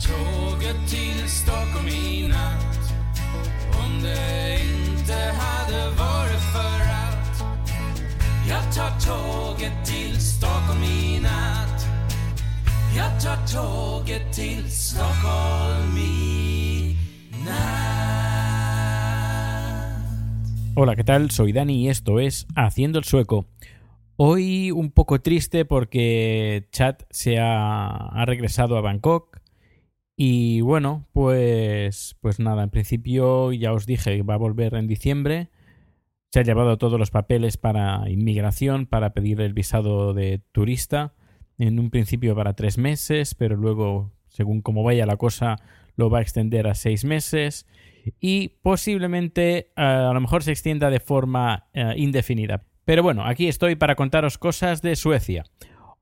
tåget till Stockholm i Hola, ¿qué tal? Soy Dani y esto es Haciendo el Sueco. Hoy un poco triste porque Chat se ha regresado a Bangkok y bueno, pues, pues nada, en principio ya os dije que va a volver en diciembre. Se ha llevado todos los papeles para inmigración, para pedir el visado de turista. En un principio para tres meses, pero luego, según cómo vaya la cosa, lo va a extender a seis meses. Y posiblemente a lo mejor se extienda de forma eh, indefinida. Pero bueno, aquí estoy para contaros cosas de Suecia.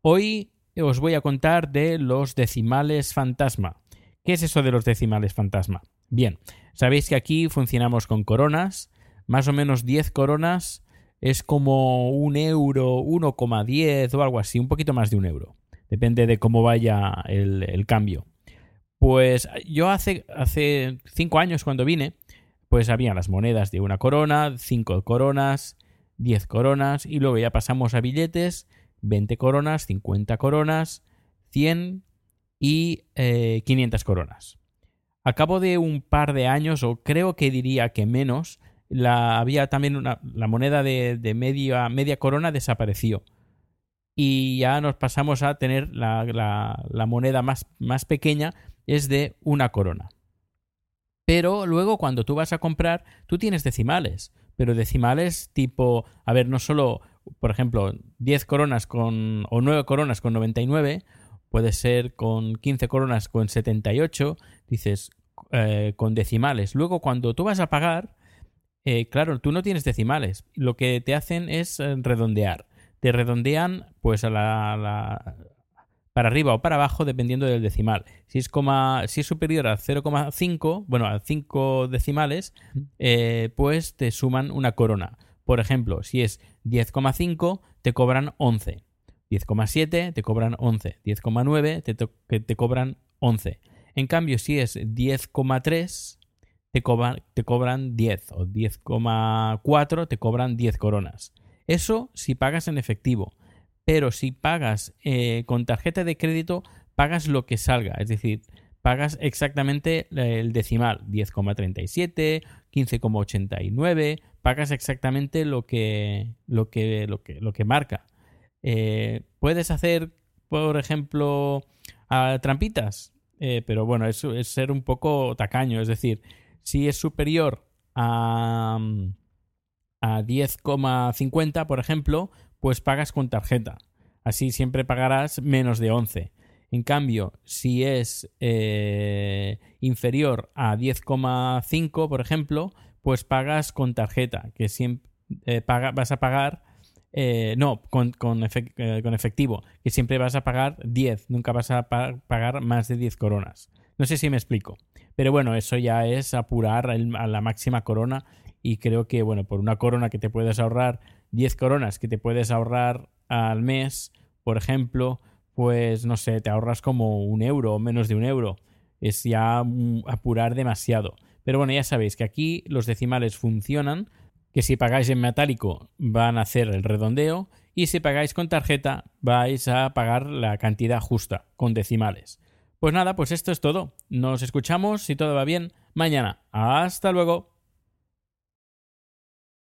Hoy os voy a contar de los decimales fantasma. ¿Qué es eso de los decimales fantasma? Bien, sabéis que aquí funcionamos con coronas, más o menos 10 coronas es como un euro, 1,10 o algo así, un poquito más de un euro. Depende de cómo vaya el, cambio. Pues yo hace, hace cinco años cuando vine, pues había las monedas de una corona, cinco coronas, 10 coronas y luego ya pasamos a billetes, 20 coronas, 50 coronas, 100 y eh, 500 coronas. A cabo de un par de años, o creo que diría que menos, la, había también una, la moneda de, de media, media corona desapareció. Y ya nos pasamos a tener la, moneda más, más pequeña, es de una corona. Pero luego cuando tú vas a comprar, tú tienes decimales pero decimales tipo, a ver, no solo, por ejemplo, 10 coronas con, o 9 coronas con 99, puede ser con 15 coronas con 78, dices, eh, con decimales. Luego, cuando tú vas a pagar, eh, claro, tú no tienes decimales. Lo que te hacen es eh, redondear. Te redondean, pues, a la, la para arriba o para abajo dependiendo del decimal. Si es, coma, si es superior a 0,5, bueno, a 5 decimales, eh, pues te suman una corona. Por ejemplo, si es 10,5, te cobran 11. 10,7 te cobran 11. 10,9 te, te cobran 11. En cambio, si es 10,3 te, cobran, te cobran 10 o 10,4 te cobran 10 coronas. Eso si pagas en efectivo pero si pagas eh, con tarjeta de crédito, pagas lo que salga, es decir, pagas exactamente el decimal, 10,37, 15,89, pagas exactamente lo que, lo que, lo que marca. Eh, puedes hacer, por ejemplo, trampitas, eh, pero bueno, eso es ser un poco tacaño, es decir, si es superior a, a 10,50, por ejemplo, pues pagas con tarjeta. Así siempre pagarás menos de 11. En cambio, si es eh, inferior a 10,5, por ejemplo, pues pagas con tarjeta, que siempre eh, vas a pagar, eh, no, con, con, efectivo, que siempre vas a pagar 10, nunca vas a pagar más de 10 coronas. No sé si me explico. Pero bueno, eso ya es apurar a la máxima corona y creo que, bueno, por una corona que te puedes ahorrar 10 coronas que te puedes ahorrar al mes, por ejemplo, pues no sé, te ahorras como un euro o menos de un euro. Es ya apurar demasiado. Pero bueno, ya sabéis que aquí los decimales funcionan, que si pagáis en metálico van a hacer el redondeo y si pagáis con tarjeta vais a pagar la cantidad justa, con decimales. Pues nada, pues esto es todo. Nos escuchamos, si todo va bien, mañana. Hasta luego.